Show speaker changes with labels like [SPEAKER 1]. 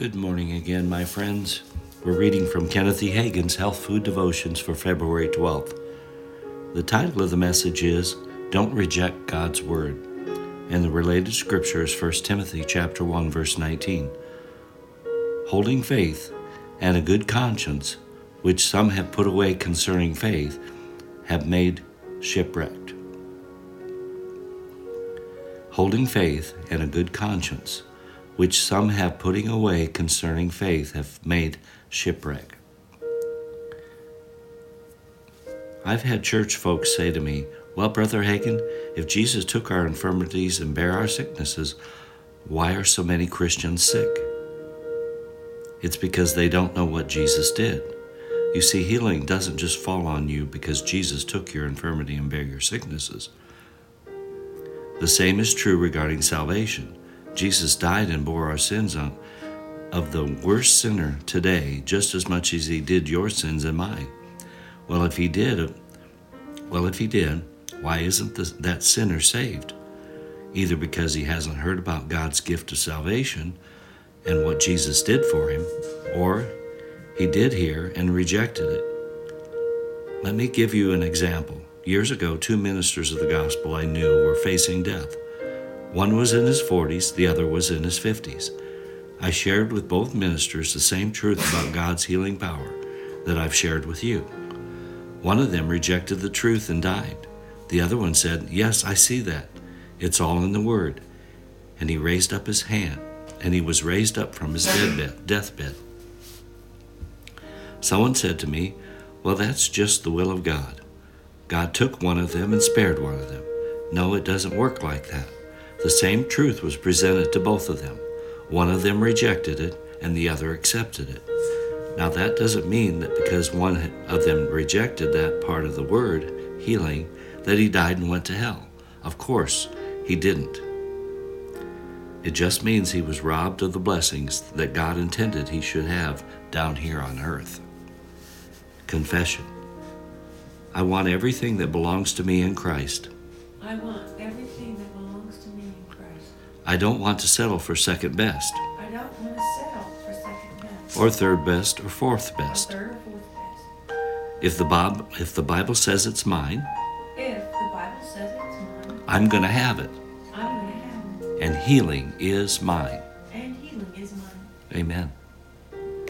[SPEAKER 1] Good morning again, my friends. We're reading from Kenneth E. Hagin's Health Food Devotions for February 12th. The title of the message is Don't Reject God's Word, and the related scripture is 1 Timothy chapter 1 verse 19. Holding faith and a good conscience, which some have put away concerning faith, have made shipwrecked. Holding faith and a good conscience, which some have putting away concerning faith have made shipwreck. I've had church folks say to me, Well, Brother Hagin, if Jesus took our infirmities and bare our sicknesses, why are so many Christians sick? It's because they don't know what Jesus did. You see, healing doesn't just fall on you because Jesus took your infirmity and bare your sicknesses. The same is true regarding salvation. Jesus died and bore our sins on of the worst sinner today just as much as he did your sins and mine. Well, if he did, well, if he did, why isn't the, that sinner saved? Either because he hasn't heard about God's gift of salvation and what Jesus did for him, or he did hear and rejected it. Let me give you an example. Years ago, two ministers of the gospel I knew were facing death. One was in his 40s, the other was in his 50s. I shared with both ministers the same truth about God's healing power that I've shared with you. One of them rejected the truth and died. The other one said, Yes, I see that. It's all in the Word. And he raised up his hand, and he was raised up from his deathbed. deathbed. Someone said to me, Well, that's just the will of God. God took one of them and spared one of them. No, it doesn't work like that. The same truth was presented to both of them. One of them rejected it, and the other accepted it. Now, that doesn't mean that because one of them rejected that part of the word, healing, that he died and went to hell. Of course, he didn't. It just means he was robbed of the blessings that God intended he should have down here on earth. Confession I want everything that belongs to me in Christ.
[SPEAKER 2] I want everything
[SPEAKER 1] I don't want to settle for second best,
[SPEAKER 2] I don't want to settle for second best.
[SPEAKER 1] or third best, or fourth
[SPEAKER 2] or
[SPEAKER 1] best.
[SPEAKER 2] third or fourth best.
[SPEAKER 1] If the, Bob, if the Bible says it's mine,
[SPEAKER 2] If the Bible says it's mine,
[SPEAKER 1] I'm going to have it,
[SPEAKER 2] I'm going to have it.
[SPEAKER 1] and healing is mine.
[SPEAKER 2] And healing is mine.
[SPEAKER 1] Amen.